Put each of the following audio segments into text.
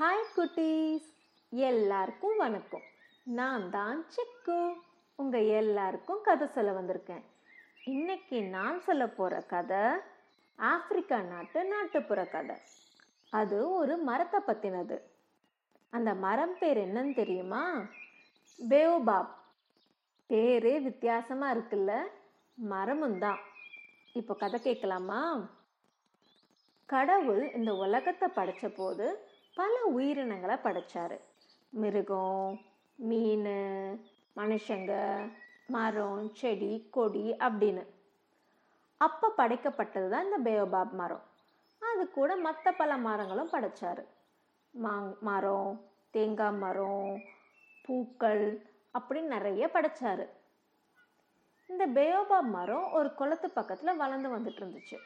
Hi குட்டீஸ். எல்லாருக்கும் வணக்கம். நான் தான் சிக்கு. உங்கள் எல்லாருக்கும் கதை சொல்ல வந்திருக்கேன். இன்னைக்கு நான் சொல்ல போகிற கதை ஆப்பிரிக்கா நாட்டு நாட்டுப்புற கதை. அது ஒரு மரத்தை பற்றினது அந்த மரம் பேர் என்னன்னு தெரியுமா? பேவ்பாப் பேரே வித்தியாசமாக இருக்குல்ல? மரமும் தான். இப்போ கதை கேட்கலாமா? கடவுள் இந்த உலகத்தை படைச்ச போது பல உயிரினங்களை படைச்சார். மிருகம் மீன் மனுஷங்க மரம் செடி கொடி அப்படின்னு. அப்போ படைக்கப்பட்டது தான் இந்த பேயோபாப் மரம். அது கூட மற்ற பல மரங்களும் படைச்சார். மாங் மரம் தேங்காய் மரம் பூக்கள் அப்படின்னு நிறைய படைச்சார். இந்த பேயோபாப் மரம் ஒரு குளத்து பக்கத்தில் வளர்ந்து வந்துட்டு இருந்துச்சு.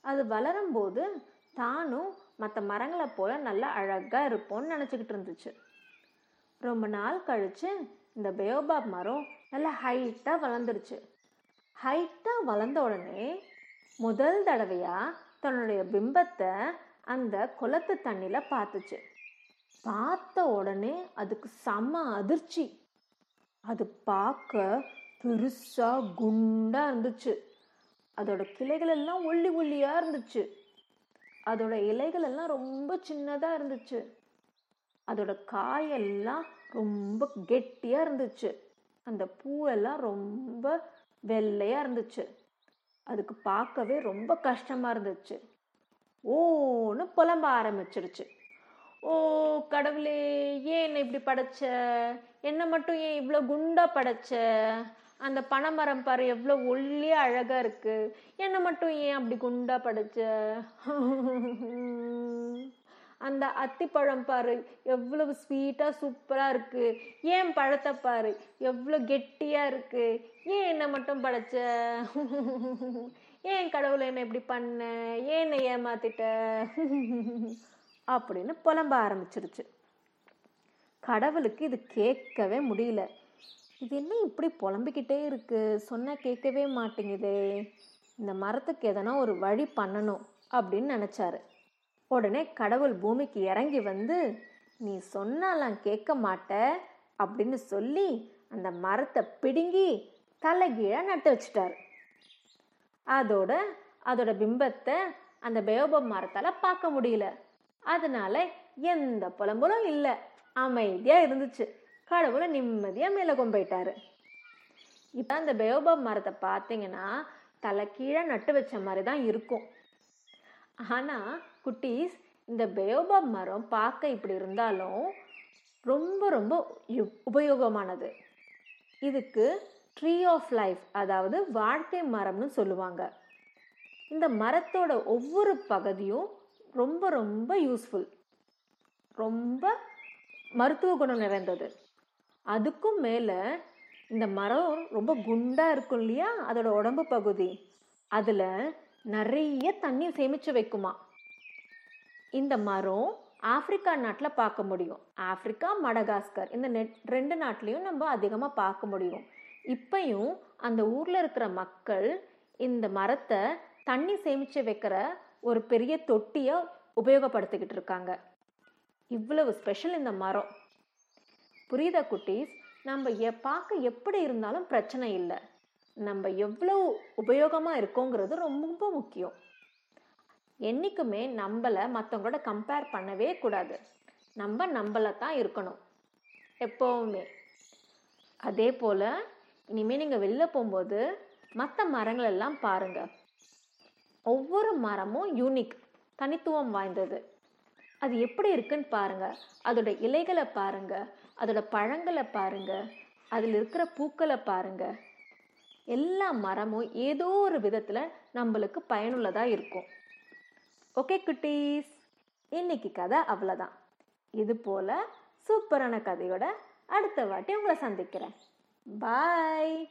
அது வளரும்போது தானும் மற்ற மரங்களை போல் நல்லா அழகாக இருப்போம்னு நினச்சிக்கிட்டு இருந்துச்சு. ரொம்ப நாள் கழித்து இந்த பேயோபாப் மரம் நல்லா ஹைட்டாக வளர்ந்துருச்சு. ஹைட்டாக வளர்ந்த உடனே முதல் தடவையாக தன்னுடைய பிம்பத்தை அந்த குளத்து தண்ணியில் பார்த்துச்சு. பார்த்த உடனே அதுக்கு செம அதிர்ச்சி. அது பார்க்க பெருசாக குண்டாக இருந்துச்சு. அதோட கிளைகள் எல்லாம் ஒல்லி ஒல்லியாக இருந்துச்சு. அதோட இலைகள் எல்லாம் ரொம்ப சின்னதா இருந்துச்சு. அதோட காயெல்லாம் ரொம்ப கெட்டியா இருந்துச்சு. அந்த பூவெல்லாம் ரொம்ப வெள்ளையா இருந்துச்சு. அதுக்கு பார்க்கவே ரொம்ப கஷ்டமா இருந்துச்சு. ஓன்னு புலம்ப ஆரம்பிச்சிருச்சு. ஓ கடவுளே ஏன் என்னை இப்படி படைச்ச? என்னை மட்டும் ஏன் இவ்வளோ குண்டா படைச்ச? அந்த பனைமரம் பாரு எவ்வளோ ஒல்லியா அழகா இருக்கு. என்னை மட்டும் ஏன் அப்படி குண்டா படைச்ச? அந்த அத்திப்பழம் பாரு எவ்வளவு ஸ்வீட்டா சூப்பரா இருக்கு. ஏன் பழத்தை பாரு எவ்வளோ கெட்டியா இருக்கு. ஏன் என்னை மட்டும் படைச்ச? ஏன் கடவுளை என்ன இப்படி பண்ண? ஏன் என்னை ஏமாத்திட்ட? அப்படின்னு புலம்ப ஆரம்பிச்சிருச்சு. கடவுளுக்கு இது கேட்கவே முடியல. இது என்ன இப்படி புலம்பிக்கிட்டே இருக்கு? சொன்னால் கேட்கவே மாட்டேங்குதே. இந்த மரத்துக்கு எதனா ஒரு வழி பண்ணணும் அப்படின்னு நினச்சாரு. உடனே கடவுள் பூமிக்கு இறங்கி வந்து நீ சொன்னாலாம் கேட்க மாட்ட அப்படின்னு சொல்லி அந்த மரத்தை பிடுங்கி தலைகீழ நட்டு வச்சிட்டாரு. அதோட அதோட பிம்பத்தை அந்த பேயோபம் மரத்தால் பார்க்க முடியல. அதனால எந்த புலம்பலும் இல்லை. அமைதியாக இருந்துச்சு. கடவுளை நிம்மதியாக மேலே கொண்டு இப்போ அந்த பேயோபாப் மரத்தை பார்த்தீங்கன்னா தலை கீழே நட்டு வச்ச மாதிரி தான் இருக்கும். ஆனால் குட்டீஸ் இந்த பேயோபாப் மரம் பார்க்க இப்படி இருந்தாலும் ரொம்ப ரொம்ப யு- உபயோகமானது. இதுக்கு ட்ரீ ஆஃப் லைஃப் அதாவது வாழ்க்கை மரம்னு சொல்லுவாங்க. இந்த மரத்தோட ஒவ்வொரு பகுதியும் ரொம்ப ரொம்ப யூஸ்ஃபுல் ரொம்ப மருத்துவ குணம் நிறைந்தது. அதுக்கும் மேலே இந்த மரம் ரொம்ப குண்டாக இருக்கும் இல்லையா? அதோட உடம்பு பகுதி. அதில் நிறைய தண்ணி சேமிச்சு வைக்குமா? இந்த மரம் ஆப்பிரிக்கா நாட்டில் பார்க்க முடியும். ஆப்பிரிக்கா மடகாஸ்கர் இந்த நெட் ரெண்டு நாட்டிலையும் நம்ம அதிகமாக பார்க்க முடியும். இப்பையும் அந்த ஊரில் இருக்கிற மக்கள் இந்த மரத்தை தண்ணி சேமிச்சு வைக்கிற ஒரு பெரிய தொட்டியை உபயோகப்படுத்திக்கிட்டு இருக்காங்க. இவ்வளவு ஸ்பெஷல் இந்த மரம். புரியுதா குட்டீஸ்? நம்ம எ பார்க்க எப்படி இருந்தாலும் பிரச்சனை இல்லை. நம்ம எவ்வளவு உபயோகமாக இருக்கோங்கிறது ரொம்ப முக்கியம். என்றைக்குமே நம்மளை மற்றவங்களோட கம்பேர் பண்ணவே கூடாது. நம்ம நம்மள தான் இருக்கணும். எப்போவுமே. அதே போல் இனிமேல் நீங்கள் வெளில போகும்போது மற்ற மரங்களெல்லாம் பாருங்கள் ஒவ்வொரு மரமும் யூனிக் தனித்துவம் வாய்ந்தது. அது எப்படி இருக்குன்னு பாருங்க. அதோட இலைகளை பாருங்க. அதோட பழங்களை பாருங்க. அதில் இருக்கிற பூக்களை பாருங்க. எல்லா மரமும் ஏதோ ஒரு விதத்தில் நம்மளுக்கு பயனுள்ளதாக இருக்கும். ஓகே குட்டீஸ்? இன்னைக்கு கதை அவ்வளோதான் இது போல சூப்பரான கதையோட அடுத்த வாட்டி உங்களை சந்திக்கிறேன். பாய்